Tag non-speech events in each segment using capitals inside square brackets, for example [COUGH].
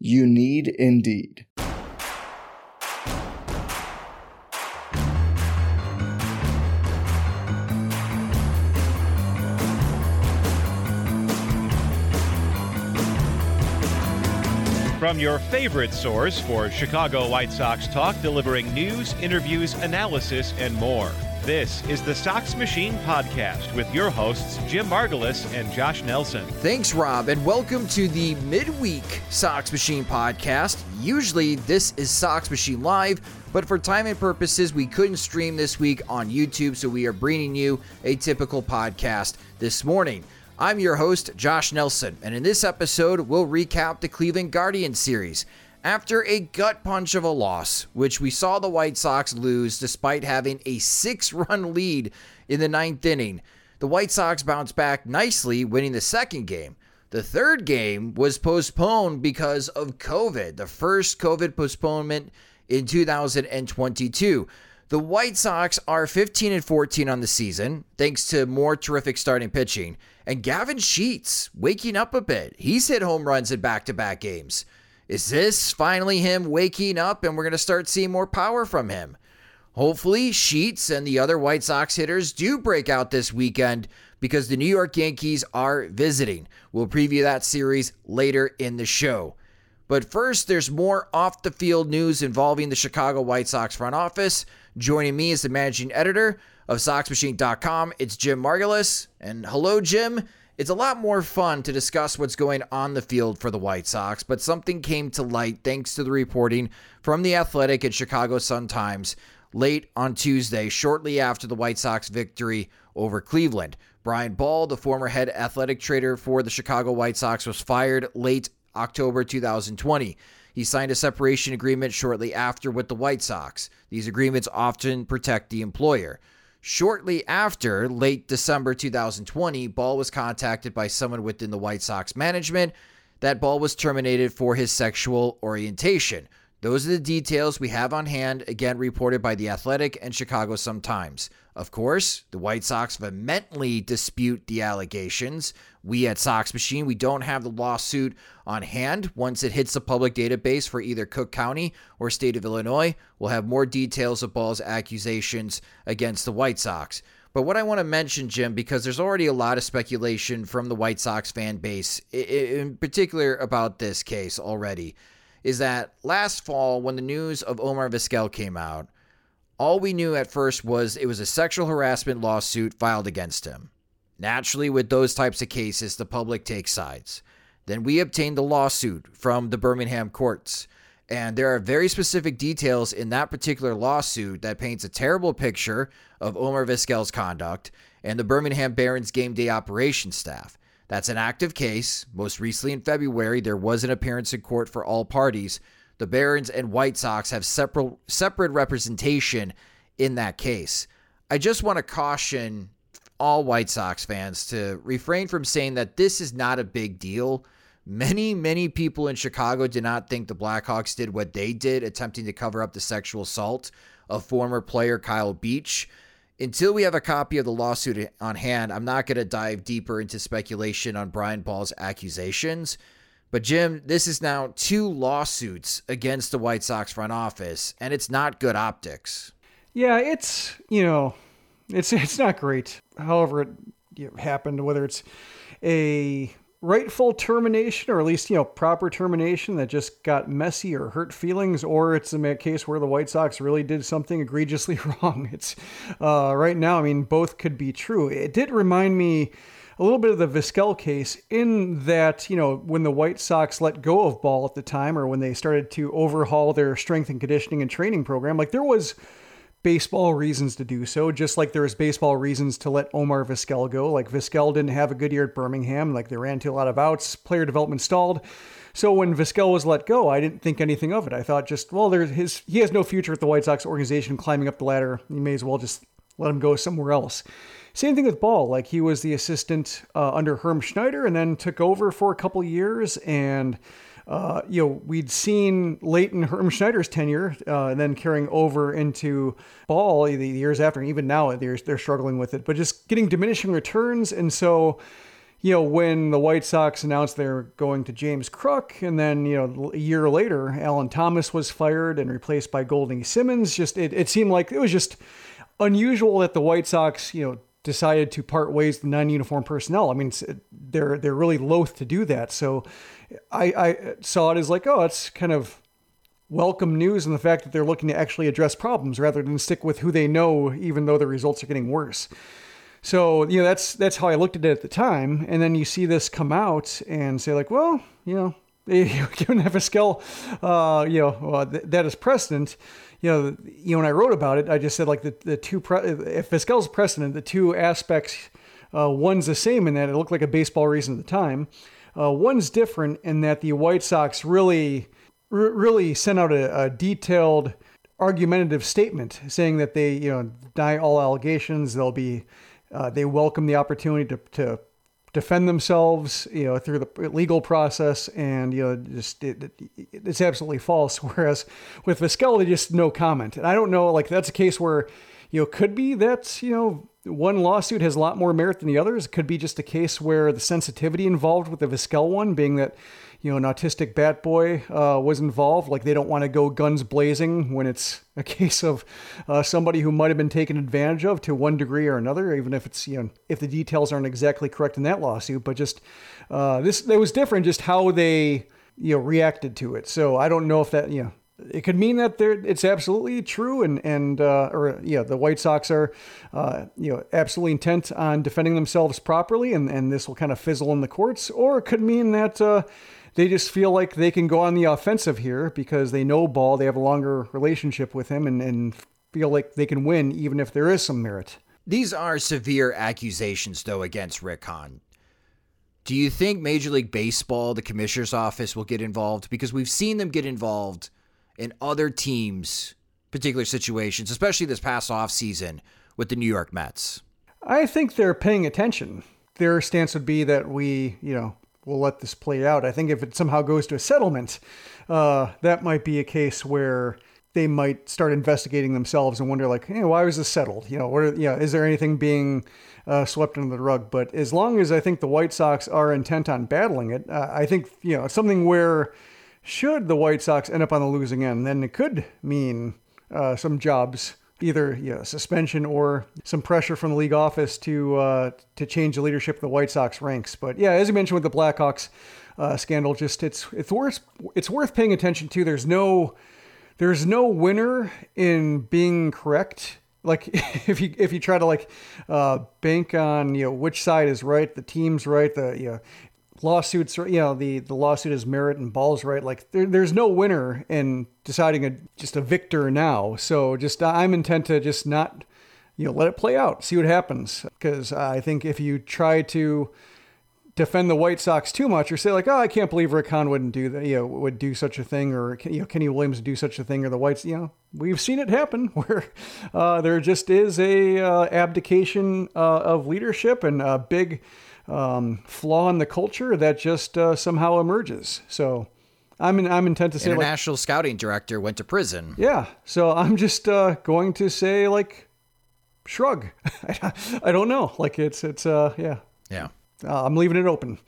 You need Indeed. From your favorite source for Chicago White Sox talk, delivering news, interviews, analysis, and more. This is the Sox Machine Podcast with your hosts, Jim Margalus and Josh Nelson. Thanks, Rob, and welcome to the midweek Sox Machine Podcast. Usually, this is Sox Machine Live, but for timing purposes, we couldn't stream this week on YouTube, so we are bringing you a typical podcast this morning. I'm your host, Josh Nelson, and in this episode, we'll recap the Cleveland Guardians series. After a gut punch of a loss, which we saw the White Sox lose despite having a six run lead in the ninth inning, the White Sox bounced back nicely, winning the second game. The third game was postponed because of COVID, the first COVID postponement in 2022. The White Sox are 15 and 14 on the season, thanks to more terrific starting pitching. And Gavin Sheets waking up a bit. He's hit home runs in back to back games. Is this finally him waking up and we're going to start seeing more power from him? Hopefully, Sheets and the other White Sox hitters do break out this weekend because the New York Yankees are visiting. We'll preview that series later in the show. But first, there's more off the field news involving the Chicago White Sox front office. Joining me is the managing editor of SoxMachine.com. It's Jim Margalus. And hello, Jim. It's a lot more fun to discuss what's going on the field for the White Sox, but something came to light thanks to the reporting from The Athletic and Chicago Sun-Times late on Tuesday, shortly after the White Sox victory over Cleveland. Brian Ball, the former head athletic trader for the Chicago White Sox, was fired late October 2020. He signed a separation agreement shortly after with the White Sox. These agreements often protect the employer. Shortly after, late December 2020, Ball was contacted by someone within the White Sox management that Ball was terminated for his sexual orientation. Those are the details we have on hand, again reported by The Athletic and Chicago Sun-Times. Of course, the White Sox vehemently dispute the allegations. We at Sox Machine, we don't have the lawsuit on hand. Once it hits the public database for either Cook County or state of Illinois, we'll have more details of Ball's accusations against the White Sox. But what I want to mention, Jim, because there's already a lot of speculation from the White Sox fan base, in particular about this case already, is that last fall when the news of Omar Vizquel came out, all we knew at first was it was a sexual harassment lawsuit filed against him. Naturally, with those types of cases, the public takes sides. Then we obtained the lawsuit from the Birmingham courts. And there are very specific details in that particular lawsuit that paints a terrible picture of Omar Vizquel's conduct and the Birmingham Barons game day operations staff. That's an active case. Most recently in February, there was an appearance in court for all parties. The Barons and White Sox have separate separate representation in that case. I just want to caution all White Sox fans to refrain from saying that this is not a big deal. Many, many people in Chicago did not think the Blackhawks did what they did, attempting to cover up the sexual assault of former player Kyle Beach. Until we have a copy of the lawsuit on hand, I'm not going to dive deeper into speculation on Brian Ball's accusations. But, Jim, this is now two lawsuits against the White Sox front office, and it's not good optics. Yeah, it's, you know, it's it's not great. However, it happened, whether it's a rightful termination, or at least you know proper termination that just got messy or hurt feelings, or it's a case where the White Sox really did something egregiously [LAUGHS] wrong. It's uh, right now. I mean, both could be true. It did remind me a little bit of the Vizquel case in that, you know, when the White Sox let go of ball at the time or when they started to overhaul their strength and conditioning and training program, like there was baseball reasons to do so, just like there was baseball reasons to let Omar Vizquel go. Like Vizquel didn't have a good year at Birmingham, like they ran to a lot of outs, player development stalled. So when Vizquel was let go, I didn't think anything of it. I thought just, well, there's his he has no future at the White Sox organization climbing up the ladder. You may as well just let him go somewhere else. Same thing with Ball. Like he was the assistant uh, under Herm Schneider and then took over for a couple years. And, uh, you know, we'd seen late in Herm Schneider's tenure uh, and then carrying over into Ball the years after. And even now they're, they're struggling with it, but just getting diminishing returns. And so, you know, when the White Sox announced they're going to James Kruk, and then, you know, a year later, Allen Thomas was fired and replaced by Goldy Simmons, just it, it seemed like it was just unusual that the White Sox, you know, decided to part ways with non-uniform personnel. I mean, they're they're really loath to do that. So I, I saw it as like, oh, it's kind of welcome news in the fact that they're looking to actually address problems rather than stick with who they know, even though the results are getting worse. So you know that's that's how I looked at it at the time, and then you see this come out and say like, well, you know, [LAUGHS] given Vizquel, uh, you know, uh, th- that is precedent you know, you know, when I wrote about it, I just said like the, the two, pre- if Vizquel's precedent, the two aspects, uh, one's the same in that it looked like a baseball reason at the time. Uh, one's different in that the White Sox really, r- really sent out a, a, detailed, argumentative statement saying that they, you know, deny all allegations. They'll be, uh, they welcome the opportunity to, to defend themselves, you know, through the legal process, and you know, just it, it, it's absolutely false. [LAUGHS] Whereas with Vizquel, they just no comment, and I don't know, like that's a case where, you know, could be that you know one lawsuit has a lot more merit than the others. It could be just a case where the sensitivity involved with the Vizquel one being that you know, an autistic bat boy uh, was involved. Like they don't want to go guns blazing when it's a case of uh, somebody who might have been taken advantage of to one degree or another, even if it's you know if the details aren't exactly correct in that lawsuit. But just uh, this, it was different, just how they you know reacted to it. So I don't know if that you know it could mean that it's absolutely true and and uh, or yeah the White Sox are uh, you know absolutely intent on defending themselves properly and and this will kind of fizzle in the courts or it could mean that uh, they just feel like they can go on the offensive here because they know Ball, they have a longer relationship with him, and, and feel like they can win even if there is some merit. These are severe accusations, though, against Rick Hahn. Do you think Major League Baseball, the commissioner's office, will get involved? Because we've seen them get involved in other teams' particular situations, especially this past offseason with the New York Mets. I think they're paying attention. Their stance would be that we, you know, we'll let this play out. I think if it somehow goes to a settlement, uh, that might be a case where they might start investigating themselves and wonder, like, hey, why was this settled? You know, what? Are, you know, is there anything being uh, swept under the rug? But as long as I think the White Sox are intent on battling it, uh, I think you know something where should the White Sox end up on the losing end, then it could mean uh, some jobs either you know, suspension or some pressure from the league office to uh, to change the leadership of the White Sox ranks. But yeah, as you mentioned with the Blackhawks uh, scandal, just it's it's worth it's worth paying attention to. There's no there's no winner in being correct. Like [LAUGHS] if you if you try to like uh, bank on you know which side is right, the team's right, the you know, lawsuits, you know, the, the lawsuit is merit and Ball's right. Like there, there's no winner in deciding a just a victor now. So just I'm intent to just not, you know, let it play out, see what happens. Because I think if you try to defend the White Sox too much, or say like, oh, I can't believe Rick Hahn wouldn't do that, you know, would do such a thing, or you know, Kenny Williams would do such a thing, or the Whites, you know, we've seen it happen [LAUGHS] where uh, there just is a uh, abdication uh, of leadership and a big um, flaw in the culture that just uh, somehow emerges. So I'm in, I'm intent to say international like, scouting director went to prison. Yeah, so I'm just uh, going to say like shrug. [LAUGHS] I don't know. Like it's it's uh yeah yeah. Uh, I'm leaving it open.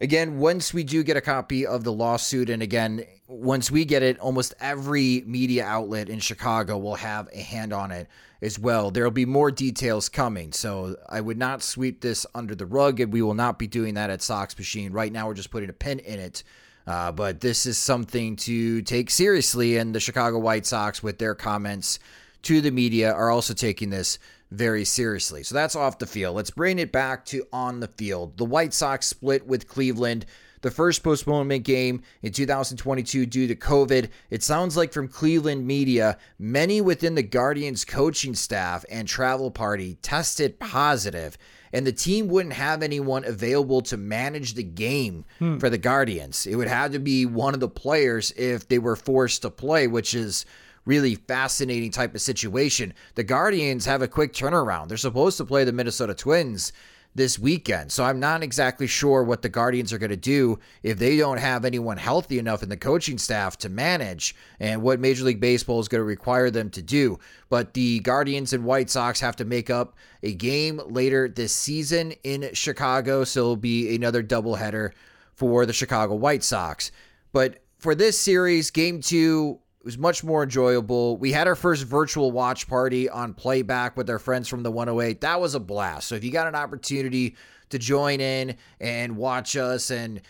Again, once we do get a copy of the lawsuit, and again, once we get it, almost every media outlet in Chicago will have a hand on it as well. There will be more details coming. So I would not sweep this under the rug, and we will not be doing that at Sox Machine. Right now, we're just putting a pin in it. Uh, but this is something to take seriously, and the Chicago White Sox, with their comments to the media, are also taking this very seriously. So that's off the field. Let's bring it back to on the field. The White Sox split with Cleveland. The first postponement game in 2022 due to COVID. It sounds like from Cleveland media, many within the Guardians coaching staff and travel party tested positive, and the team wouldn't have anyone available to manage the game hmm. for the Guardians. It would have to be one of the players if they were forced to play, which is really fascinating type of situation. The Guardians have a quick turnaround. They're supposed to play the Minnesota Twins this weekend. So I'm not exactly sure what the Guardians are going to do if they don't have anyone healthy enough in the coaching staff to manage and what Major League Baseball is going to require them to do. But the Guardians and White Sox have to make up a game later this season in Chicago. So it'll be another doubleheader for the Chicago White Sox. But for this series, game two, it was much more enjoyable. We had our first virtual watch party on playback with our friends from the 108. That was a blast. So if you got an opportunity to join in and watch us and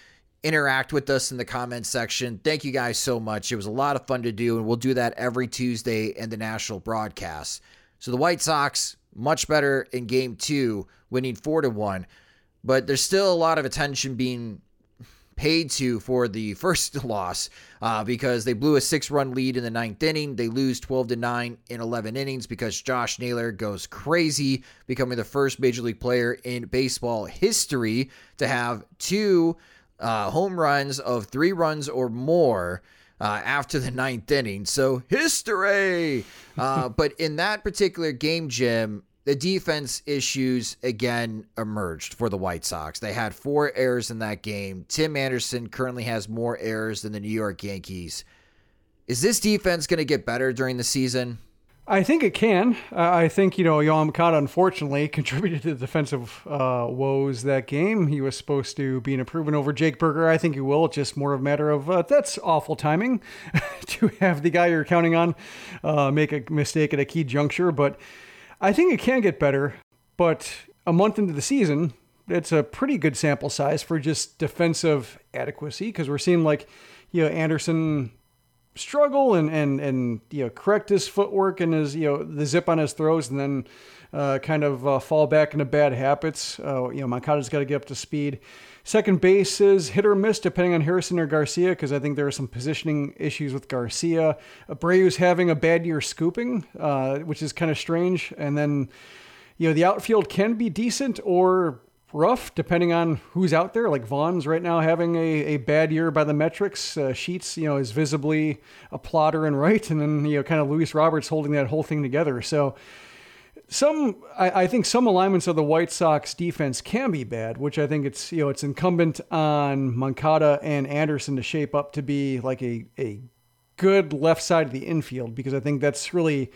interact with us in the comments section, thank you guys so much. It was a lot of fun to do, and we'll do that every Tuesday in the national broadcast. So the White Sox much better in game two, winning four to one. But there's still a lot of attention being paid to for the [LAUGHS] first loss uh, because they blew a six run lead in the ninth inning. They lose 12 to 9 in 11 innings because Josh Naylor goes crazy, becoming the first major league player in baseball history to have two uh, home runs of three runs or more. Uh, after the ninth inning. So, history. Uh, [LAUGHS] but in that particular game, Jim, the defense issues again emerged for the White Sox. They had four errors in that game. Tim Anderson currently has more errors than the New York Yankees. Is this defense going to get better during the season? I think it can. I think, you know, Moncada unfortunately [LAUGHS] contributed to the defensive uh, woes that game. He was supposed to be an improvement over Jake Burger. I think he will. It's just more of a matter of uh, that's awful timing [LAUGHS] to have the guy you're counting on uh, make a mistake at a key juncture. But I think it can get better, but a month into the season, it's a pretty good sample size for just defensive adequacy because we're seeing like, you know, Anderson struggle and and and you know correct his footwork and his you know the zip on his throws and then uh, kind of uh, fall back into bad habits. Uh, you know, Moncada's got to get up to speed. Second base is hit or miss depending on Harrison or Garcia because I think there are some positioning issues with Garcia. Abreu's having a bad year scooping, uh, which is kind of strange. And then, you know, the outfield can be decent or rough depending on who's out there. Like Vaughn's right now having a, a bad year by the metrics. Uh, Sheets, you know, is visibly a plotter and right. And then, you know, kind of Luis Roberts holding that whole thing together. So, some I, I, think some alignments of the White Sox defense can be bad, which I think it's you know it's incumbent on Moncada and Anderson to shape up to be like a a good left side of the infield because I think that's really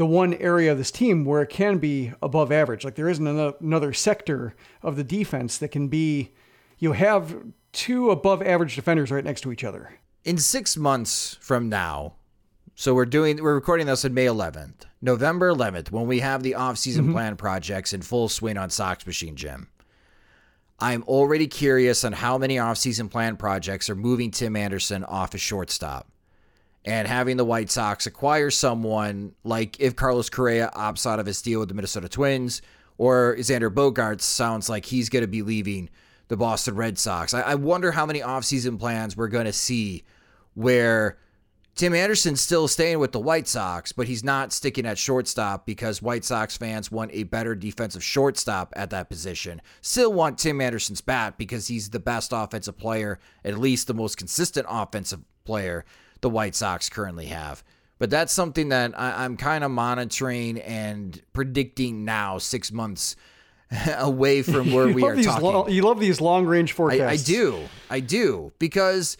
the one area of this team where it can be above average. Like there isn't another sector of the defense that can be you have two above average defenders right next to each other. In six months from now, so we're doing we're recording this on May 11th. November 11th, when we have the off-season mm-hmm. plan projects in full swing on Sox Machine Jim. I'm already curious on how many off-season plan projects are moving Tim Anderson off a shortstop and having the White Sox acquire someone like if Carlos Correa opts out of his deal with the Minnesota Twins or Xander Bogaerts sounds like he's going to be leaving the Boston Red Sox. I, I wonder how many off-season plans we're going to see where – Tim Anderson's still staying with the White Sox, but he's not sticking at shortstop because White Sox fans want a better defensive shortstop at that position. Still want Tim Anderson's bat because he's the best offensive player, at least the most consistent offensive player the White Sox currently have. But that's something that I, am kind of monitoring and predicting now, six months [LAUGHS] away from [LAUGHS] where we are talking. Long, you love these long range forecasts. I, I do. I do because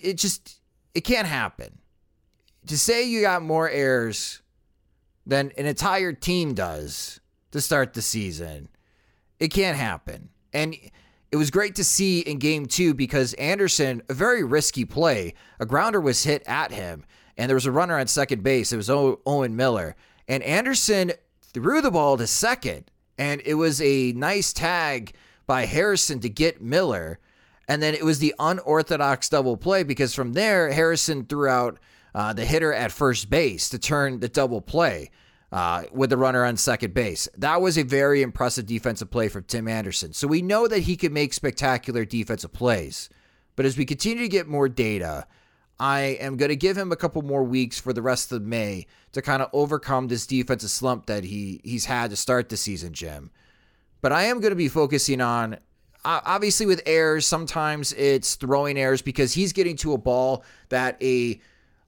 it just it can't happen. To say you got more errors than an entire team does to start the season, it can't happen. And it was great to see in game two because Anderson, a very risky play, a grounder was hit at him, and there was a runner on second base. It was Owen Miller. And Anderson threw the ball to second, and it was a nice tag by Harrison to get Miller. And then it was the unorthodox double play because from there, Harrison threw out uh, the hitter at first base to turn the double play uh, with the runner on second base. That was a very impressive defensive play from Tim Anderson. So we know that he can make spectacular defensive plays. But as we continue to get more data, I am going to give him a couple more weeks for the rest of May to kind of overcome this defensive slump that he he's had to start the season, Jim. But I am going to be focusing on obviously with errors, sometimes it's throwing errors because he's getting to a ball that a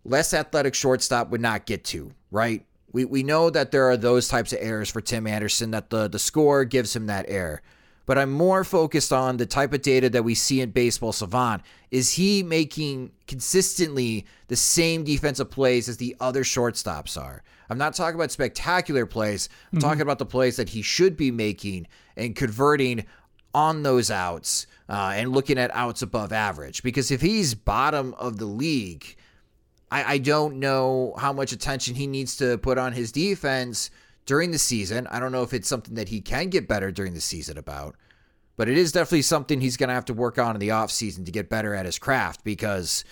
less athletic shortstop would not get to, right? We, we know that there are those types of errors for Tim Anderson, that the, the score gives him that error. But I'm more focused on the type of data that we see in Baseball Savant. Is he making consistently the same defensive plays as the other shortstops are? I'm not talking about spectacular plays. I'm mm-hmm. talking about the plays that he should be making and converting on those outs uh, and looking at outs above average. Because if he's bottom of the league, I, I don't know how much attention he needs to put on his defense during the season. I don't know if it's something that he can get better during the season about, but it is definitely something he's going to have to work on in the offseason to get better at his craft because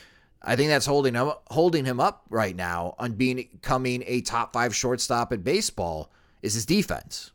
I think that's holding him holding him up right now on becoming a top 5 shortstop in baseball is his defense.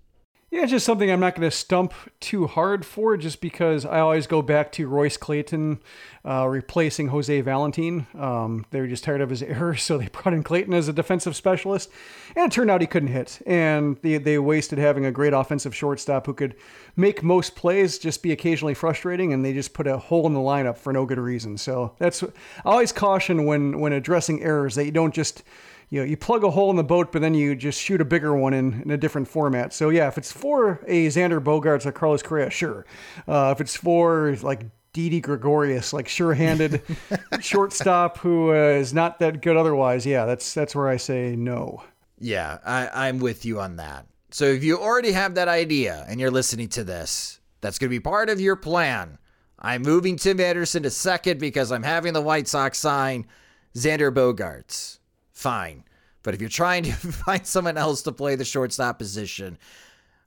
Yeah, it's just something I'm not going to stump too hard for, just because I always go back to Royce Clayton uh, replacing Jose Valentin. Um, they were just tired of his [LAUGHS] errors, so they brought in Clayton as a defensive specialist, and it turned out he couldn't hit. And they, they wasted having a great offensive shortstop who could make most plays, just be occasionally frustrating, and they just put a hole in the lineup for no good reason. So that's I always caution when when addressing errors that you don't just you know, you plug a hole in the boat, but then you just shoot a bigger one in, in a different format. So yeah, if it's for a Xander Bogaerts or Carlos Correa, sure. Uh, if it's for like Didi Gregorius, like sure-handed [LAUGHS] shortstop who uh, is not that good otherwise, yeah, that's that's where I say no. Yeah, I, I'm with you on that. So if you already have that idea and you're listening to this, that's going to be part of your plan. I'm moving Tim Anderson to second because I'm having the White Sox sign Xander Bogaerts fine. But if you're trying to [LAUGHS] find someone else to play the shortstop position,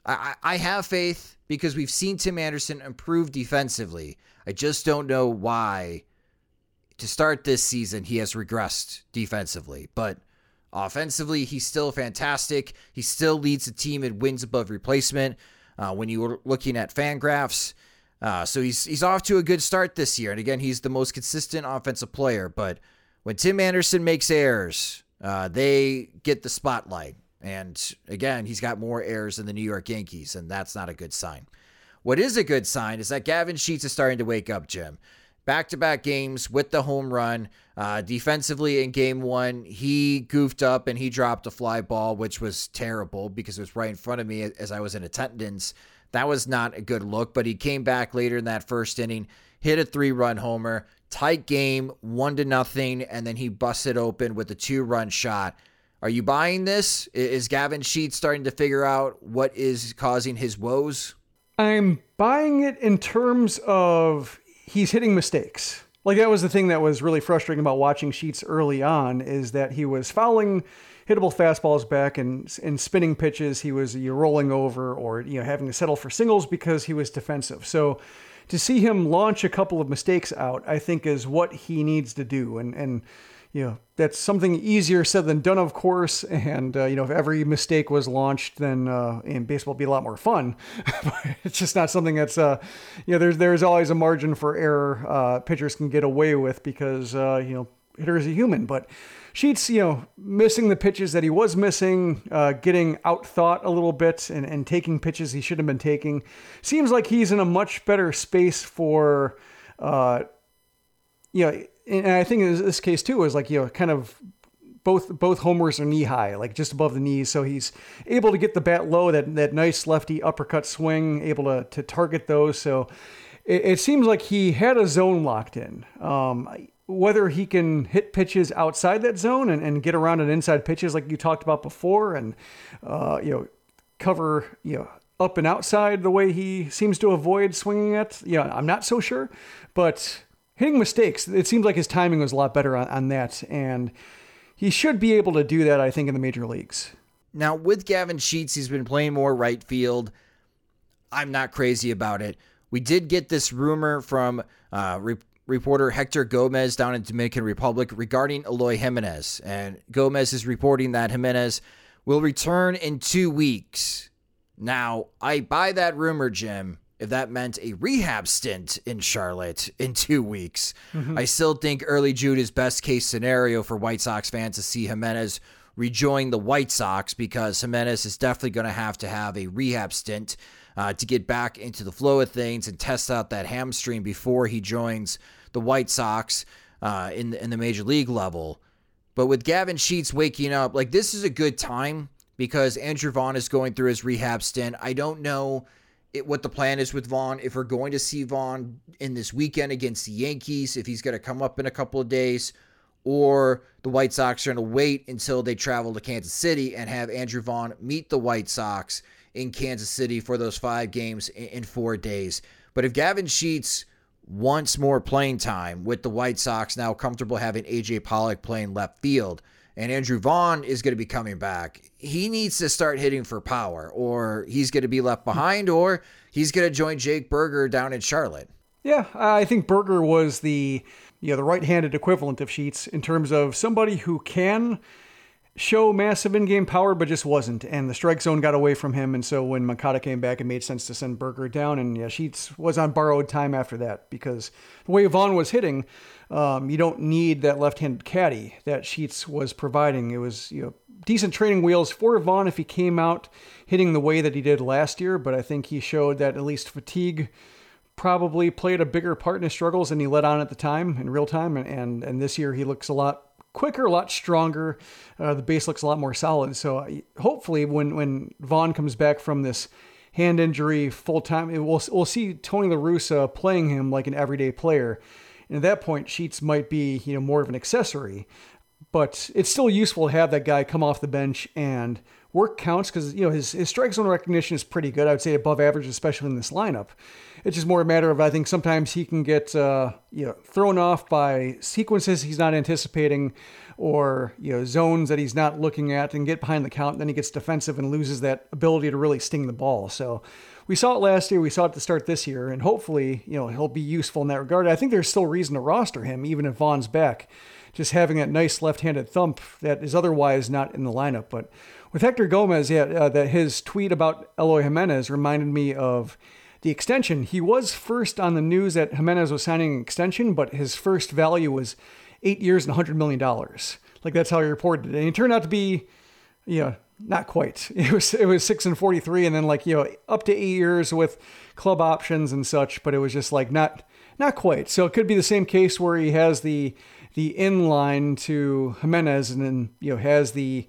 I, I have faith because we've seen Tim Anderson improve defensively. I just don't know why to start this season he has regressed defensively. But offensively, he's still fantastic. He still leads the team in wins above replacement uh, when you were looking at Fangraphs. Uh, so he's he's off to a good start this year. And again, he's the most consistent offensive player. But when Tim Anderson makes errors, uh, they get the spotlight. And again, he's got more errors than the New York Yankees, and that's not a good sign. What is a good sign is that Gavin Sheets is starting to wake up, Jim. Back to back games with the home run. Uh, defensively in game one, he goofed up and he dropped a fly ball, which was terrible because it was right in front of me as I was in attendance. That was not a good look, but he came back later in that first inning, hit a three run homer, tight game, one to nothing, and then he busted open with a two run shot. Are you buying this? Is Gavin Sheets starting to figure out what is causing his woes? I'm buying it in terms of he's hitting mistakes. Like that was the thing that was really frustrating about watching Sheets early on is that he was fouling hittable fastballs back and and spinning pitches. He was you rolling over or you know having to settle for singles because he was defensive. So to see him launch a couple of mistakes out, I think is what he needs to do. And, and, you know, that's something easier said than done, of course. [LAUGHS] And, uh, you know, if every mistake was launched, then uh, in baseball would be a lot more fun. [LAUGHS] it's just not something that's, uh, you know, there's, there's always a margin for error uh, pitchers can get away with because, uh, you know, hitter is a human. But Sheets, you know, missing the pitches that he was missing, uh, getting outthought a little bit and, and taking pitches he should have been taking. Seems like he's in a much better space for, uh, you know, and I think in this case too is like, you know, kind of both both homers are knee high, like just above the knees. So he's able to get the bat low, that that nice lefty uppercut swing, able to to target those. So it, it seems like he had a zone locked in. Um, whether he can hit pitches outside that zone and, and get around an inside pitches like you talked about before and uh, you know cover you know up and outside the way he seems to avoid swinging it. Yeah, I'm not so sure, but hitting mistakes, it seems like his timing was a lot better on, on that, and he should be able to do that, I think, in the major leagues. Now, with Gavin Sheets, he's been playing more right field. I'm not crazy about it. We did get this rumor from uh, reporter Hector Gomez down in Dominican Republic regarding Eloy Jimenez. And Gomez is reporting that Jimenez will return in two weeks. Now, I buy that rumor, Jim, if that meant a rehab stint in Charlotte in two weeks. Mm-hmm. I still think early June is best case scenario for White Sox fans to see Jimenez rejoin the White Sox because Jimenez is definitely going to have to have a rehab stint uh, to get back into the flow of things and test out that hamstring before he joins the White Sox uh, in the, in the major league level. But with Gavin Sheets waking up, like this is a good time because Andrew Vaughn is going through his rehab stint. I don't know it, what the plan is with Vaughn. If we're going to see Vaughn in this weekend against the Yankees, if he's going to come up in a couple of days, or the White Sox are going to wait until they travel to Kansas City and have Andrew Vaughn meet the White Sox in Kansas City for those five games in four days. But if Gavin Sheets wants more playing time with the White Sox now comfortable having AJ Pollock playing left field, and Andrew Vaughn is going to be coming back, he needs to start hitting for power, or he's going to be left behind, or he's going to join Jake Burger down in Charlotte. Yeah, I think Burger was the you know the right-handed equivalent of Sheets in terms of somebody who can show massive in-game power, but just wasn't. And the strike zone got away from him. And so when Moncada came back, it made sense to send Burger down. And yeah, Sheets was on borrowed time after that because the way Vaughn was hitting, um, you don't need that left-handed caddy that Sheets was providing. It was you know decent training wheels for Vaughn if he came out hitting the way that he did last year. But I think he showed that at least fatigue probably played a bigger part in his struggles than he let on at the time in real time. And and, and this year he looks a lot quicker, a lot stronger. Uh, the base looks a lot more solid. So uh, hopefully, when when Vaughn comes back from this hand injury full time, we'll we'll see Tony La Russa playing him like an everyday player. And at that point, Sheets might be you know more of an accessory, but it's still useful to have that guy come off the bench and work counts because you know his, his strike zone recognition is pretty good. I would say above average, especially in this lineup. It's just more a matter of I think sometimes he can get uh, you know thrown off by sequences he's not anticipating, or you know zones that he's not looking at, and get behind the count. Then he gets defensive and loses that ability to really sting the ball. So we saw it last year. We saw it to start this year, and hopefully you know he'll be useful in that regard. I think there's still reason to roster him even if Vaughn's back. Just having that nice left-handed thump that is otherwise not in the lineup, but with Hector Gomez, yeah, uh, that his tweet about Eloy Jimenez reminded me of the extension. He was first on the news that Jimenez was signing an extension, but his first value was eight years and $100 million. Like that's how he reported it. And he turned out to be, you know, not quite. [LAUGHS] It was it was six and forty three, and then like you know up to eight years with club options and such. But it was just like not not quite. So it could be the same case where he has the the in line to Jimenez, and then you know has the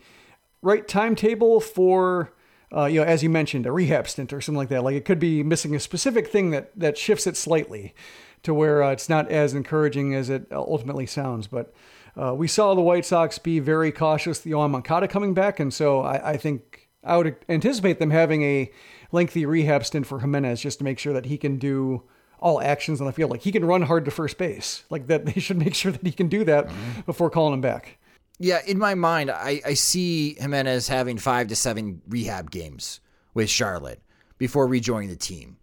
right timetable for uh, you know, as you mentioned, a rehab stint or something like that. Like it could be missing a specific thing that that shifts it slightly to where uh, it's not as encouraging as it ultimately sounds. But uh, we saw the White Sox be very cautious. The Yoan Moncada coming back, and so I, I, think I would anticipate them having a lengthy rehab stint for Jimenez just to make sure that he can do all actions on the field. Like he can run hard to first base. Like that, [LAUGHS] they should make sure that he can do that mm-hmm. before calling him back. Yeah, in my mind, I, I see Jimenez having five to seven rehab games with Charlotte before rejoining the team.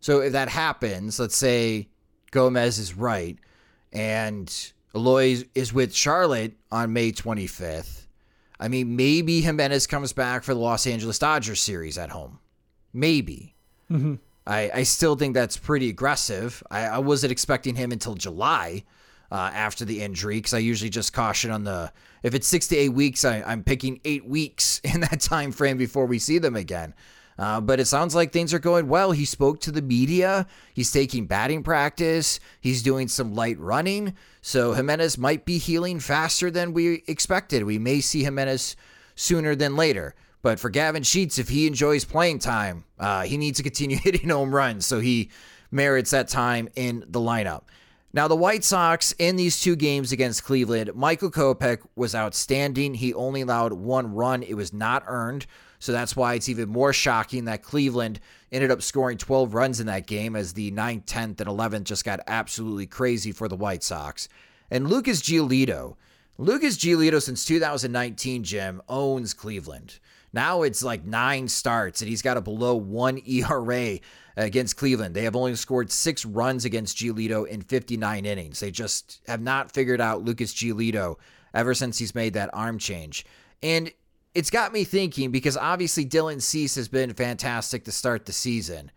So if that happens, let's say Gomez is right and Eloy is with Charlotte on May 25th. I mean, maybe Jimenez comes back for the Los Angeles Dodgers series at home. Maybe. Mm-hmm. I, I still think that's pretty aggressive. I, I wasn't expecting him until July uh, after the injury because I usually just caution on the if it's six to eight weeks, I, am picking eight weeks [LAUGHS] in that time frame before we see them again. Uh, but it sounds like things are going well. He spoke to the media. He's taking batting practice. He's doing some light running. So Jimenez might be healing faster than we expected. We may see Jimenez sooner than later. But for Gavin Sheets, if he enjoys playing time, uh, he needs to continue [LAUGHS] hitting home runs. So he merits that time in the lineup. Now, the White Sox in these two games against Cleveland, Michael Kopech was outstanding. He only allowed one run, it was not earned. So that's why it's even more shocking that Cleveland ended up scoring 12 runs in that game as the 9th, 10th, and 11th just got absolutely crazy for the White Sox. And Lucas Giolito, Lucas Giolito since 2019, Jim, owns Cleveland. Now it's like nine starts, and he's got a below one [LAUGHS] ERA against Cleveland. They have only scored six runs against Giolito in 59 innings. They just have not figured out Lucas Giolito ever since he's made that arm change. And it's got me thinking because obviously Dylan Cease has been fantastic to start the season.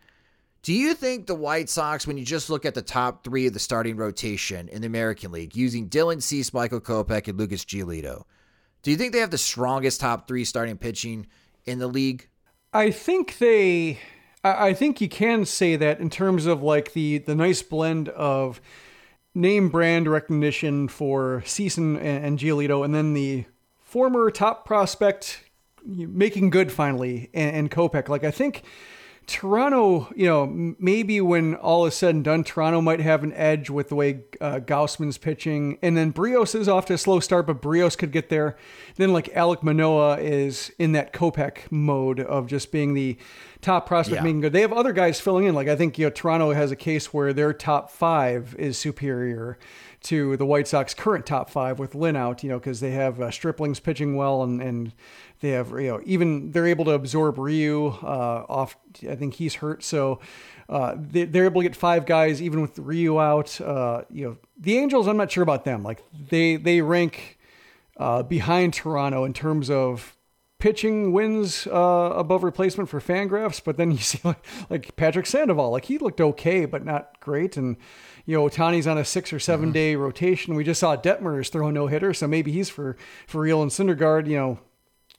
Do you think the White Sox, when you just look at the top three of the starting rotation in the American League, using Dylan Cease, Michael Kopech, and Lucas Giolito, do you think they have the strongest top three starting pitching in the league? I think they. I think you can say that in terms of like the the nice blend of name brand recognition for Season and, and Giolito, and then the former top prospect making good finally and, and Kopech. Like I think Toronto, you know, maybe when all is said and done, Toronto might have an edge with the way uh, Gausman's pitching. And then Berrios is off to a slow start, but Berrios could get there. Then, like, Alek Manoah is in that Kopech mode of just being the top prospect yeah. making good. They have other guys filling in. Like, I think, you know, Toronto has a case where their top five is superior to the White Sox current top five with Lynn out, you know, because they have uh, Stripling's pitching well and, and they have, you know, even they're able to absorb Ryu uh, off. I think he's hurt. So uh, they, are able to get five guys even with Ryu out. Uh, you know, the Angels, I'm not sure about them. Like they, they rank uh, behind Toronto in terms of pitching wins uh, above replacement for Fangraphs, but then [LAUGHS] you see like, like, Patrick Sandoval, like he looked okay, but not great. And you know, Ohtani's on a six or 7 mm-hmm. day rotation. We just saw Detmers throw a no hitter, so maybe he's for for real. And Syndergaard, you know,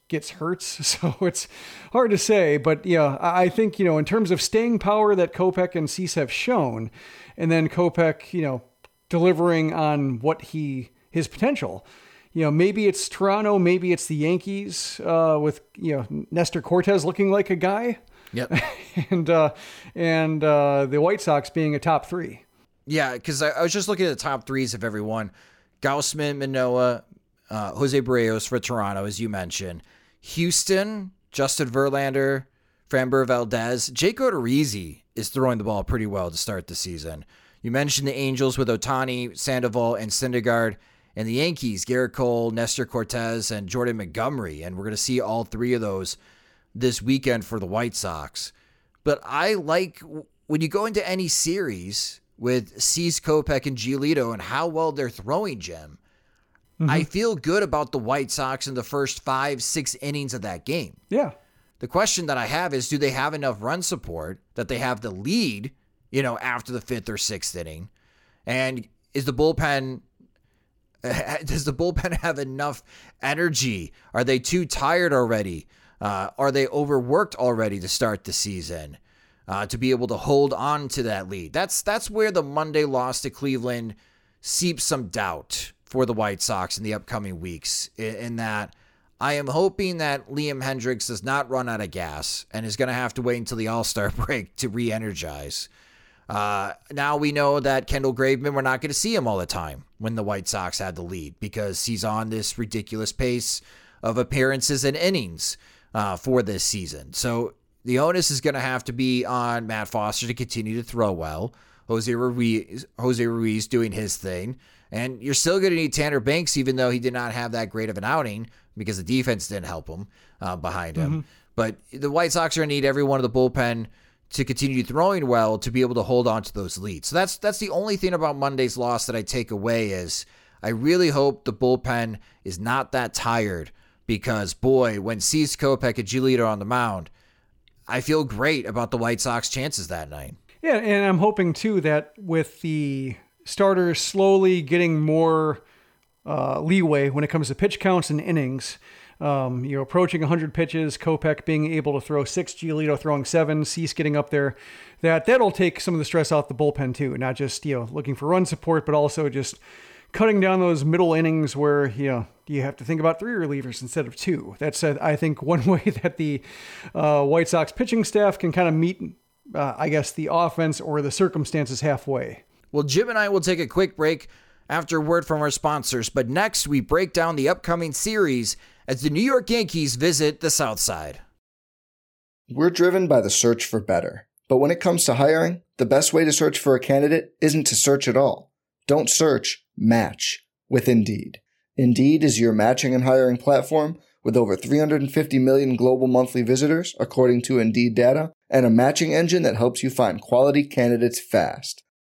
gets hurts, [LAUGHS] so it's hard to say. But yeah, I think you know, in terms of staying power that Kopech and Cease have shown, and then Kopech, you know, delivering on what he his potential. You know, maybe it's Toronto, maybe it's the Yankees uh, with you know Nestor Cortes looking like a guy. Yep. [LAUGHS] and uh, and uh, the White Sox being a top three. Yeah, because I, I, was just looking at the top threes of everyone: Gausman, Manoah, uh, Jose Berrios for Toronto, as you mentioned. Houston, Justin Verlander, Framber Valdez, Jake Odorizzi is throwing the ball pretty well to start the season. You mentioned the Angels with Ohtani, Sandoval, and Syndergaard, and the Yankees, Gerrit Cole, Nestor Cortes, and Jordan Montgomery. And we're going to see all three of those this weekend for the White Sox. But I like when you go into any series, with Cease Kopech and Giolito and how well they're throwing Jim. Mm-hmm. I feel good about the White Sox in the first five, six innings of that game. Yeah. The question that I have is do they have enough run support that they have the lead, you know, after the fifth or sixth inning? And is the bullpen [LAUGHS] does the bullpen have enough energy? Are they too tired already? Uh, are they overworked already to start the season? uh, to be able to hold on to that lead. That's that's where the Monday loss to Cleveland seeps some doubt for the White Sox in the upcoming weeks. In, in that, I am hoping that Liam Hendriks does not run out of gas and is going to have to wait until the All Star [LAUGHS] break to re-energize. Uh, now we know that Kendall Graveman, we're not going to see him all the time when the White Sox had the lead because he's on this ridiculous pace of appearances and innings uh, for this season. So the onus is going to have to be on Matt Foster to continue to throw well. Jose Ruiz, Jose Ruiz doing his thing. And you're still going to need Tanner Banks, even though he did not have that great of an outing because the defense didn't help him uh, behind him. Mm-hmm. But the White Sox are going to need every one of the bullpen to continue throwing well to be able to hold on to those leads. So that's that's the only thing about Monday's loss that I take away is I really hope the bullpen is not that tired because boy, when Cease Kopech and Giolito on the mound, I feel great about the White Sox chances that night. Yeah, and I'm hoping too that with the starters slowly getting more uh, leeway when it comes to pitch counts and innings. Um, you know, approaching 100 pitches, Kopech being able to throw six, Giolito throwing seven, Cease getting up there. That that'll take some of the stress off the bullpen too. Not just you know looking for run support, but also just cutting down those middle innings where you know you have to think about three relievers instead of two. That's uh, I think [LAUGHS] one way that the uh, White Sox pitching staff can kind of meet, uh, I guess, the offense or the circumstances halfway. Well, Jim and I will take a quick break after word from our sponsors, but next we break down the upcoming series as the New York Yankees visit the South Side. We're driven by the search for better. But when it comes to hiring, the best way to search for a candidate isn't to search at all. Don't search, match with Indeed. Indeed is your matching and hiring platform with over 350 million global monthly visitors, according to Indeed data, and a matching engine that helps you find quality candidates fast.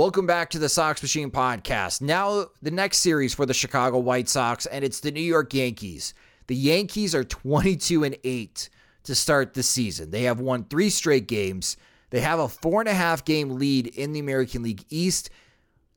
Welcome back to the Sox Machine podcast. Now, the next series for the Chicago White Sox, and it's the New York Yankees. The Yankees are 22 and 8 to start the season. They have won three straight games. They have a four and a half game lead in the American League East.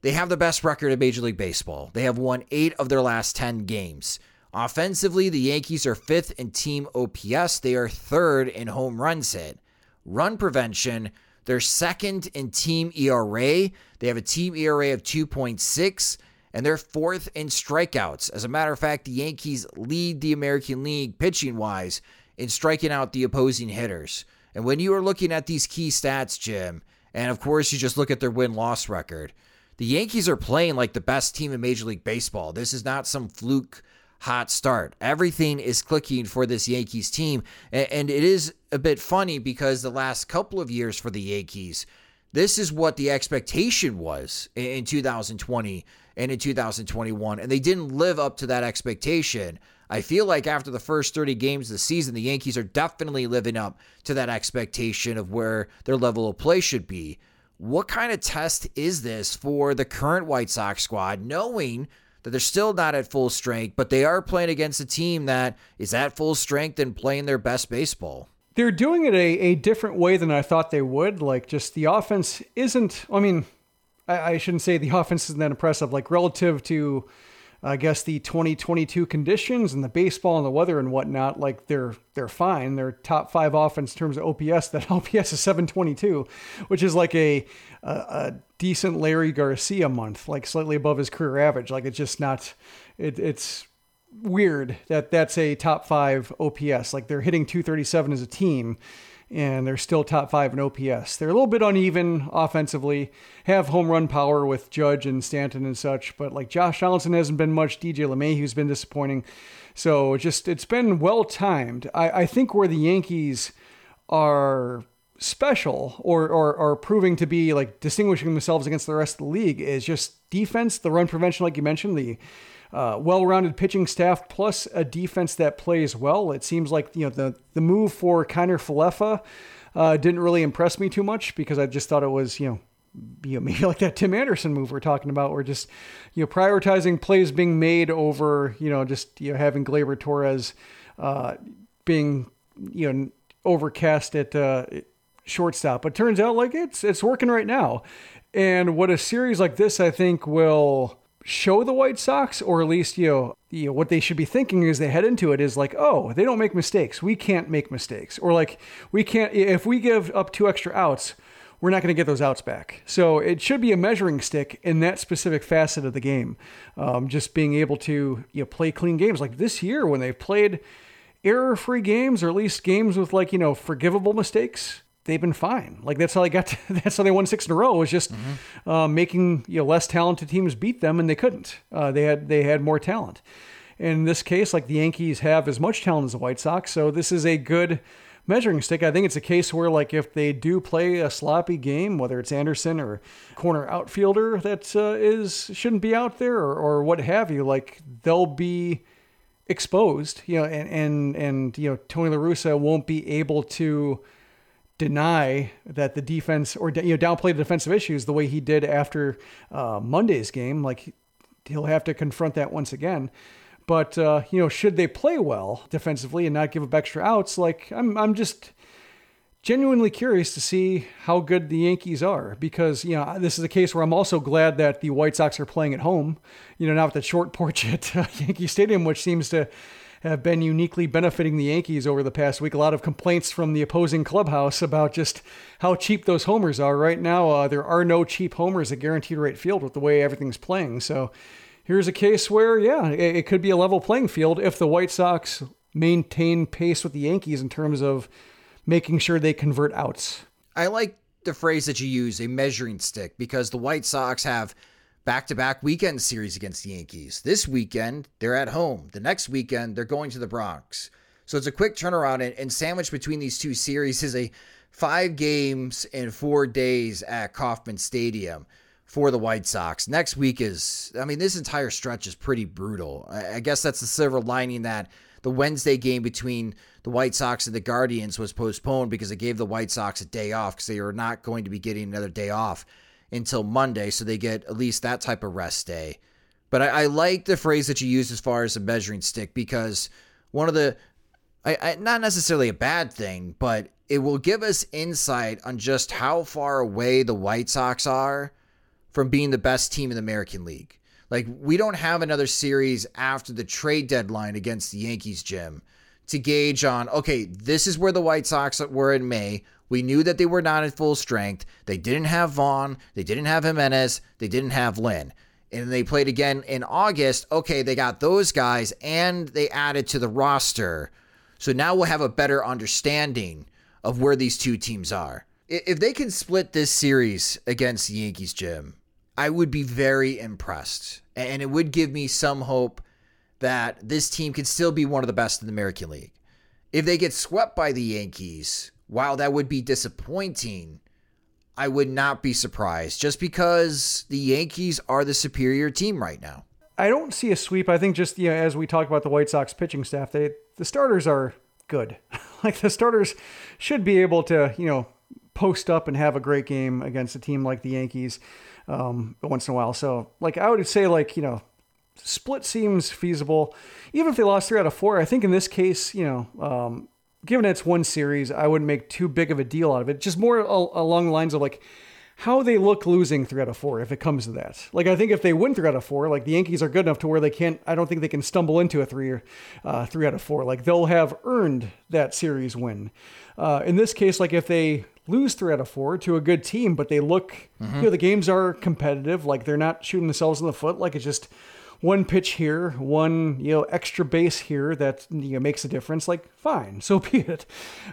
They have the best record in Major League Baseball. They have won eight of their last 10 games. Offensively, the Yankees are fifth in team OPS. They are third in home runs hit. Run prevention, they're second in team ERA. They have a team ERA of 2.6, and they're fourth in strikeouts. As a matter of fact, the Yankees lead the American League pitching wise in striking out the opposing hitters. And when you are looking at these key stats, Jim, and of course you just look at their win loss record, the Yankees are playing like the best team in Major League Baseball. This is not some fluke hot start. Everything is clicking for this Yankees team. And it is a bit funny because the last couple of years for the Yankees, this is what the expectation was in 2020 and in 2021. And they didn't live up to that expectation. I feel like after the first 30 games of the season, the Yankees are definitely living up to that expectation of where their level of play should be. What kind of test is this for the current White Sox squad, knowing that they're still not at full strength, but they are playing against a team that is at full strength and playing their best baseball. They're doing it a, a different way than I thought they would. Like, just the offense isn't, I mean, I, I shouldn't say the [LAUGHS] offense isn't that impressive. Like, relative to I guess the 2022 conditions and the baseball and the weather and whatnot, like they're they're fine. They're top five offense in terms of OPS. That [LAUGHS] OPS is 722, which is like a, a, a decent Leury Garcia month, like slightly above his career average. Like it's just not. It, it's weird that that's a top five OPS. Like they're hitting 237 as a team and they're still top five in OPS. They're a little bit uneven offensively, have home run power with Judge and Stanton and such, but like Josh Donaldson hasn't been much. DJ LeMahieu's been disappointing. So just it's been well timed. I, I think where the Yankees are special or, or are proving to be like distinguishing themselves against the rest of the league is just defense, the run prevention, like you mentioned, the uh, well-rounded pitching staff plus a defense that plays well. It seems like you know the the move for Kiner Falefa uh, didn't really impress me too much because I just thought it was you know you know, [LAUGHS] maybe like that Tim Anderson move we're talking about, where just you know prioritizing plays being made over you know just you know having Gleyber Torres uh, being you know overcast at uh, shortstop. But turns out like it's it's working right now, and what a series like this I think will show the White Sox, or at least you know, you know what they should be thinking as they head into it is like, oh, they don't make mistakes. We can't make mistakes, or like we can't if we give up two extra outs, we're not going to get those outs back. So it should be a measuring stick in that specific facet of the game. Um, just being able to you know play clean games like this year when they've played error-free games or at least games with like you know forgivable mistakes they've been fine. Like that's how they got. To, [LAUGHS] that's how they won six in a row. Was just mm-hmm. uh, making you know less talented teams beat them, and they couldn't. Uh, they had they had more talent. In this case, like the Yankees have as much talent as the White Sox, so this is a good measuring stick. I think it's a case where, like, if they do play a sloppy game, whether it's Anderson or corner outfielder that uh, is shouldn't be out there or, or what have you, like they'll be exposed, you know, and and and you know Tony La Russa won't be able to deny that the defense or you know downplay the defensive issues the way he did after uh, Monday's game. Like he'll have to confront that once again. But uh, you know, should they play well defensively and not give up extra outs? Like I'm, I'm just genuinely curious to see how good the Yankees are because you know this is a case where I'm also glad that the White Sox are playing at home. You know, now with the short [LAUGHS] porch at uh, Yankee Stadium, which seems to have been uniquely benefiting the Yankees over the past week. A lot of complaints from the opposing clubhouse about just how cheap those homers are. Right now, uh, there are no cheap homers at Guaranteed Rate Field with the way everything's playing. So here's a case where, yeah, it, it could be a level playing field if the White Sox maintain pace with the Yankees in terms of making sure they convert outs. I like the phrase that you use, a measuring stick, because the White Sox have back to back weekend series against the Yankees. This weekend, they're at home. The next weekend, they're going to the Bronx. So it's a quick turnaround, and, and sandwiched between these two series is a five games in four days at Kauffman Stadium for the White Sox. Next week is, I mean, this entire stretch is pretty brutal. I, I guess that's the silver lining that the Wednesday game between the White Sox and the Guardians was postponed because it gave the White Sox a day off because they are not going to be getting another day off until Monday. So they get at least that type of rest day. But I, I like the phrase that you use as far as a measuring stick because one of the, I, I, not necessarily a bad thing, but it will give us insight on just how far away the White Sox are from being the best team in the American League. Like, we don't have another series after the trade deadline against the Yankees, Jim, to gauge on, okay, this is where the White Sox were in May. We knew that they were not at full strength. They didn't have Vaughn. They didn't have Jimenez. They didn't have Lynn. And they played again in August. Okay, they got those guys and they added to the roster. So now we'll have a better understanding of where these two teams are. If they can split this series against the Yankees, Jim, I would be very impressed. And it would give me some hope that this team can still be one of the best in the American League. If they get swept by the Yankees, while that would be disappointing, I would not be surprised just because the Yankees are the superior team right now. I don't see a sweep. I think just you know, as we talk about the White Sox pitching staff, they the starters are good. [LAUGHS] like the starters should be able to, you know, post up and have a great game against a team like the Yankees um, once in a while. So, like, I would say, like, you know, split seems feasible. Even if they lost three out of four, I think in this case, you know, um, given it's one series, I wouldn't make too big of a deal out of it. Just more al- along the lines of like how they look losing three out of four if it comes to that. Like I think if they win three out of four, like the Yankees are good enough to where they can't. I don't think they can stumble into a three or uh, three out of four. Like they'll have earned that series win. Uh, in this case, like if they lose three out of four to a good team, but they look, mm-hmm. you know, the games are competitive. Like they're not shooting themselves in the foot. Like it's just one pitch here, one you know extra base here that you know makes a difference. Like fine, [LAUGHS] so be it.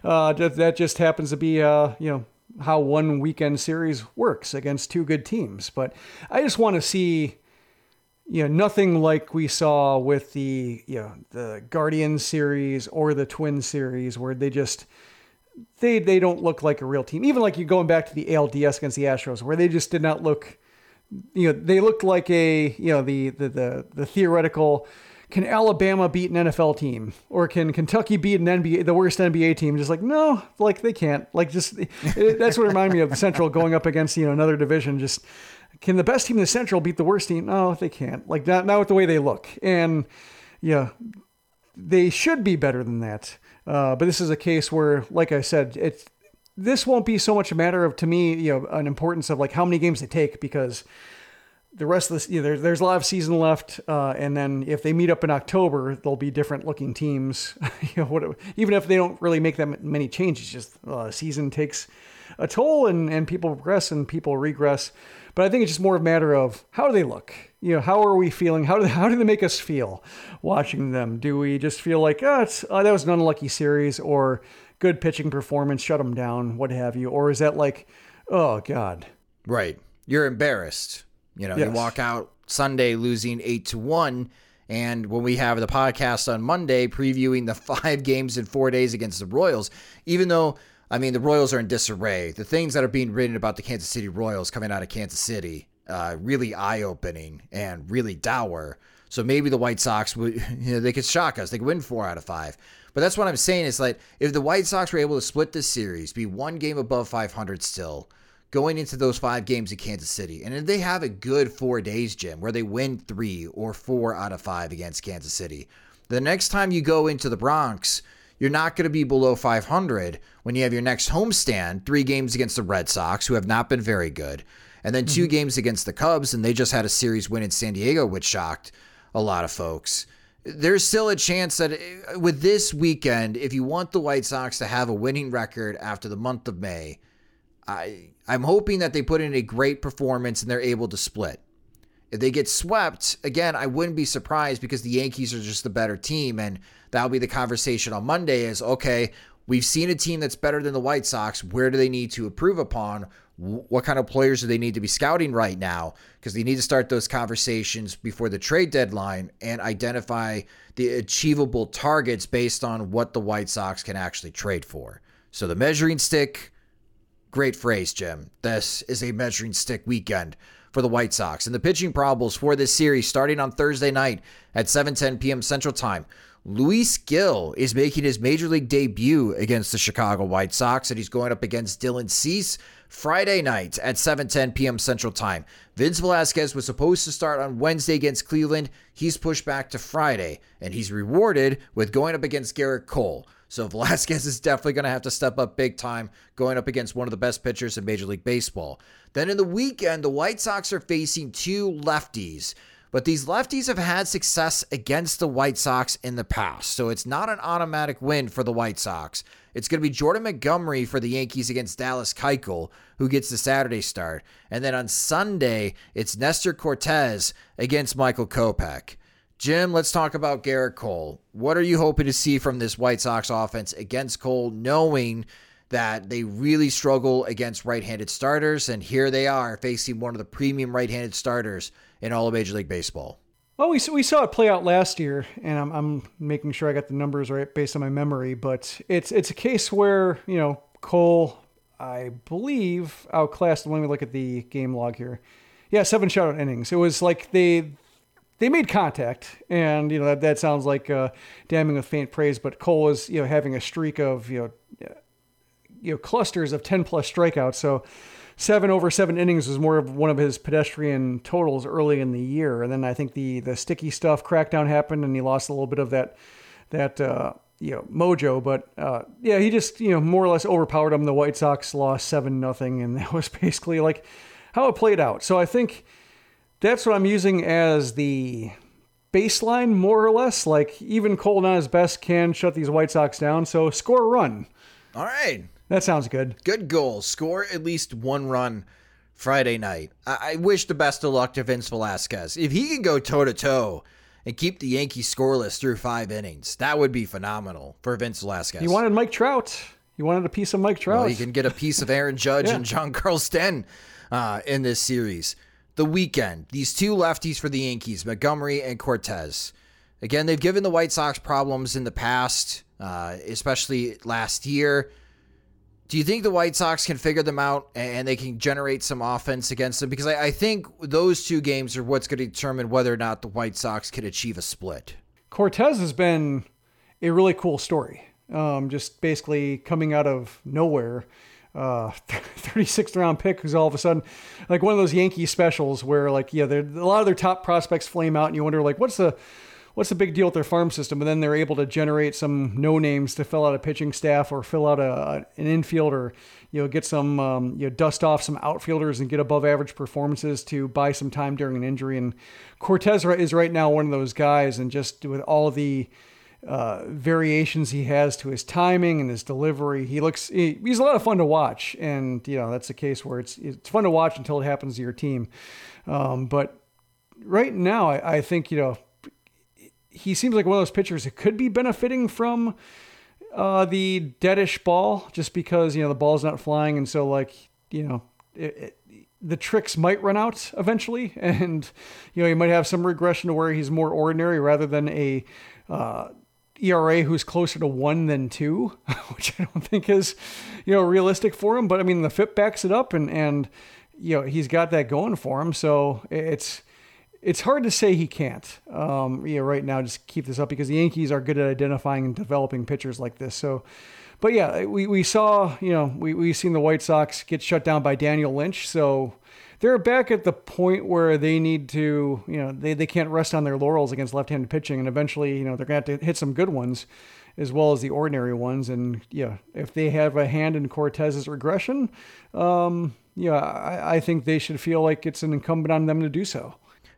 Uh, that, just happens to be uh, you know how one weekend series works against two good teams. But I just want to see you know nothing like we saw with the you know the Guardian series or the Twin series where they just they they don't look like a real team. Even like you going back to the ALDS against the Astros where they just did not look you know, they looked like a, you know, the, the, the, the theoretical, can Alabama beat an NFL team or can Kentucky beat an NBA, the worst NBA team? Just like, no, like they can't like just, it, that's what reminded me of the central going up against, you know, another division. Just can the best team in the central beat the worst team? No, they can't like not, not with the way they look. And yeah, they should be better than that. Uh, but this is a case where, like I said, it's, this won't be so much a matter of to me, you know, an importance of like how many games they take because the rest of this, you know, there's there's a lot of season left, uh, and then if they meet up in October, they'll be different looking teams. [LAUGHS] you know, what, even if they don't really make that many changes, just uh, season takes a toll, and and people progress and people regress. But I think it's just more of a matter of how do they look? You know, how are we feeling? How do they, how do they make us feel watching them? Do we just feel like, oh, oh, that was an unlucky series, or good pitching performance, shut them down, what have you? Or is that like, oh God? Right. You're embarrassed. You know, yes. you walk out Sunday losing eight to one And when we have the podcast on Monday previewing the [LAUGHS] five games in four days against the Royals, even though I mean, the Royals are in disarray. The things that are being written about the Kansas City Royals coming out of Kansas City, uh, really eye opening and really dour. So maybe the White Sox would, [LAUGHS] you know, they could shock us. They could win four out of five. But that's what I'm saying is like, if the White Sox were able to split this series, be one game above 500 still, going into those five games in Kansas City, and if they have a good four days, Jim, where they win three or four out of five against Kansas City, the next time you go into the Bronx, you're not going to be below 500 when you have your next homestand, three games against the Red Sox, who have not been very good, and then 2 mm-hmm. games against the Cubs, and they just had a series win in San Diego, which shocked a lot of folks. There's still a chance that uh, with this weekend, if you want the White Sox to have a winning record after the month of May, I I'm hoping that they put in a great performance and they're able to split. If they get swept, again, I wouldn't be surprised because the Yankees are just the better team and that'll be the conversation on Monday is okay, we've seen a team that's better than the White Sox. Where do they need to improve upon? What kind of players do they need to be scouting right now? Because they need to start those conversations before the trade deadline and identify the achievable targets based on what the White Sox can actually trade for. So the measuring stick, great phrase, Jim. This is a measuring stick weekend for the White Sox. And the pitching probables for this series starting on Thursday night at 7:10 p.m. Central Time. Luis Gil is making his major league debut against the Chicago White Sox, and he's going up against Dylan Cease Friday night at 7:10 p.m. Central Time. Vince Velasquez was supposed to start on Wednesday against Cleveland. He's pushed back to Friday, and he's rewarded with going up against Gerrit Cole. So [LAUGHS] Velasquez is definitely going to have to step up big time going up against one of the best pitchers in Major League Baseball. Then in the weekend, the White Sox are facing two lefties but these lefties have had success against the White Sox in the past, so it's not an automatic win for the White Sox. It's going to be Jordan Montgomery for the Yankees against Dallas Keuchel, who gets the Saturday start. And then on Sunday, it's Nestor Cortes against Michael Kopech. Jim, let's talk about Gerrit Cole. What are you hoping to see from this White Sox offense against Cole, knowing that they really struggle against right handed starters? And here they are facing one of the premium right handed starters in all of Major League Baseball. Well, we, we saw it play out last year, and I'm, I'm making sure I got the numbers right based on my memory. But it's it's a case where you know Cole, I believe, outclassed. Let me look at the game log here. Yeah, seven shutout innings. It was like they they made contact, and you know that, that sounds like uh, damning with faint praise. But Cole was you know having a streak of you know you know clusters of ten plus strikeouts. So seven over seven innings was more of one of his pedestrian totals early in the year, and then I think the the sticky stuff crackdown happened, and he lost a little bit of that that uh, you know mojo. But uh, yeah, he just you know more or less overpowered him. The White Sox lost seven nothing, and [LAUGHS] that was basically like how it played out. So I think that's what I'm using as the baseline, more or less. Like even Cole, not his best, can shut these White Sox down. So score a run. All right. That sounds good. Good goal. Score at least one run Friday night. I, I wish the best of luck to Vince Velasquez. If he can go toe to toe and keep the Yankees scoreless through five innings, that would be phenomenal for Vince Velasquez. He wanted Mike Trout. He wanted a piece of Mike Trout. Well, he can get a piece of Aaron Judge [LAUGHS] yeah. and Giancarlo Stanton uh, in this series. The weekend, these two lefties for the Yankees, Montgomery and Cortes. Again, they've given the White Sox problems in the past, uh, especially last year. Do you think the White Sox can figure them out and they can generate some offense against them? Because I, I think those two games are what's going to determine whether or not the White Sox can achieve a split. Cortes has been a really cool story. Um, just basically coming out of nowhere. Uh, [LAUGHS] 36th round pick who's all of a sudden like one of those Yankee specials where like yeah, a lot of their top prospects flame out and you wonder like what's the what's the big deal with their farm system? And then they're able to generate some no names to fill out a pitching staff or fill out a, an infield or you know get some um, you know dust off some outfielders and get above average performances to buy some time during an injury. And Cortes is right now one of those guys, and just with all the uh, variations he has to his timing and his delivery. He looks he, he's a lot of fun to watch, and you know that's a case where it's it's fun to watch until it happens to your team. Um, but right now, I, I, think you know he seems like one of those pitchers that could be benefiting from uh, the deadish ball just because, you know, the ball's not flying. And so, like, you know, it, it, the tricks might run out eventually, [LAUGHS] and you know he might have some regression to where he's more ordinary rather than a uh, ERA who's closer to one than two, [LAUGHS] which I don't think is you know realistic for him. But I mean the FIP backs it up, and and you know he's got that going for him. So it's it's hard to say he can't. Um, right now just keep this up because the Yankees are good at identifying and developing pitchers like this. So but yeah, we, we saw, you know, we, we seen the White Sox get shut down by Daniel Lynch. So they're back at the point where they need to, you know, they, they can't rest on their laurels against left-handed pitching. And eventually, you know, they're going to have to hit some good ones as well as the ordinary ones. And yeah, if they have a hand in Cortes's regression, um, yeah, I, I think they should feel like it's an incumbent on them to do so.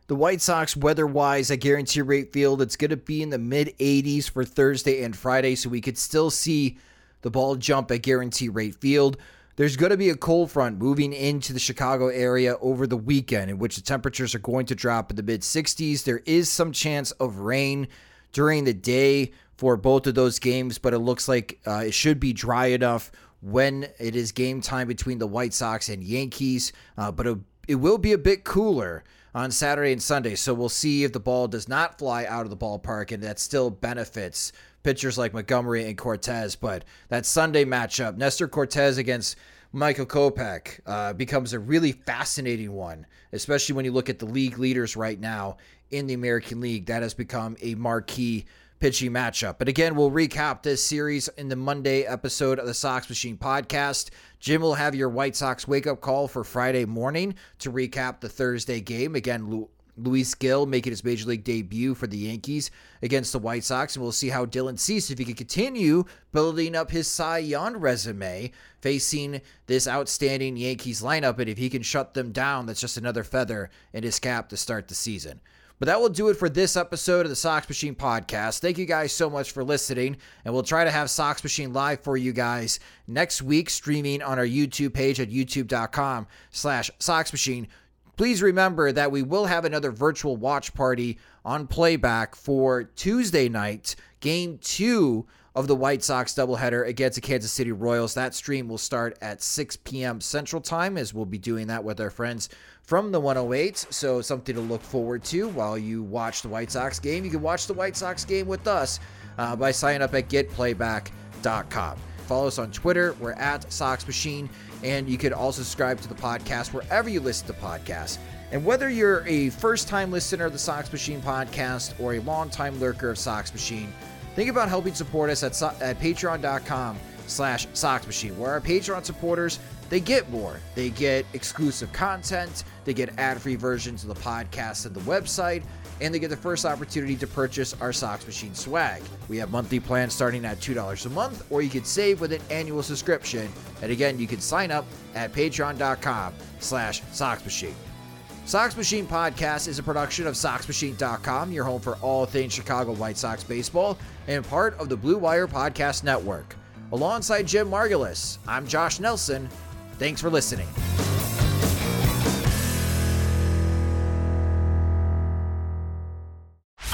The White Sox, weather wise, at Guaranteed Rate Field, it's going to be in the mid 80s for Thursday and Friday, so we could still see the ball jump at Guaranteed Rate Field. There's going to be a cold front moving into the Chicago area over the weekend, in which the temperatures are going to drop in the mid 60s. There is some chance of rain during the day for both of those games, but it looks like uh, it should be dry enough when it is game time between the White Sox and Yankees. Uh, but it, it will be a bit cooler on Saturday and Sunday. So we'll see if the ball does not fly out of the ballpark and that still benefits pitchers like Montgomery and Cortes. But that Sunday matchup, Nestor Cortes against Michael Kopech, uh, becomes a really fascinating one, especially when you look at the league leaders right now in the American League. That has become a marquee pitching matchup. But again, we'll recap this series in the Monday episode of the Sox Machine podcast. Jim will have your White Sox wake up call for Friday morning to recap the Thursday game. Again, Luis Gil making his major league debut for the Yankees against the White Sox, and we'll see how Dylan Cease, if he can continue building up his Cy Young resume, facing this outstanding Yankees lineup, and if he can shut them down, that's just another feather in his cap to start the season. But that will do it for this episode of the Sox Machine podcast. Thank you guys so much for listening, and we'll try to have Sox Machine live for you guys next week, streaming on our YouTube page at youtube.com slash Sox Machine. Please remember that we will have another virtual watch party on playback for Tuesday night, game two of the White Sox doubleheader against the Kansas City Royals. That stream will start at 6 p.m. Central Time, as we'll be doing that with our friends from the 108. So, something to look forward to while you watch the White Sox game. You can watch the White Sox game with us uh, by signing up at getplayback.com. Follow us on Twitter. We're at Sox Machine. And you can also subscribe to the podcast wherever you listen to podcasts. And whether you're a first time listener of the Sox Machine podcast or a long time lurker of Sox Machine, think about helping support us at, at patreon.com slash Sox Machine, where our Patreon supporters, they get more. They get exclusive content, they get ad-free versions of the podcast and the website, and they get the first opportunity to purchase our Sox Machine swag. We have monthly plans starting at $2 a month, or you can save with an annual subscription. And again, you can sign up at patreon.com slash Machine. Sox Machine Podcast is a production of SoxMachine.com, your home for all things Chicago White Sox baseball, and part of the Blue Wire Podcast Network. Alongside Jim Margalus, I'm Josh Nelson. Thanks for listening.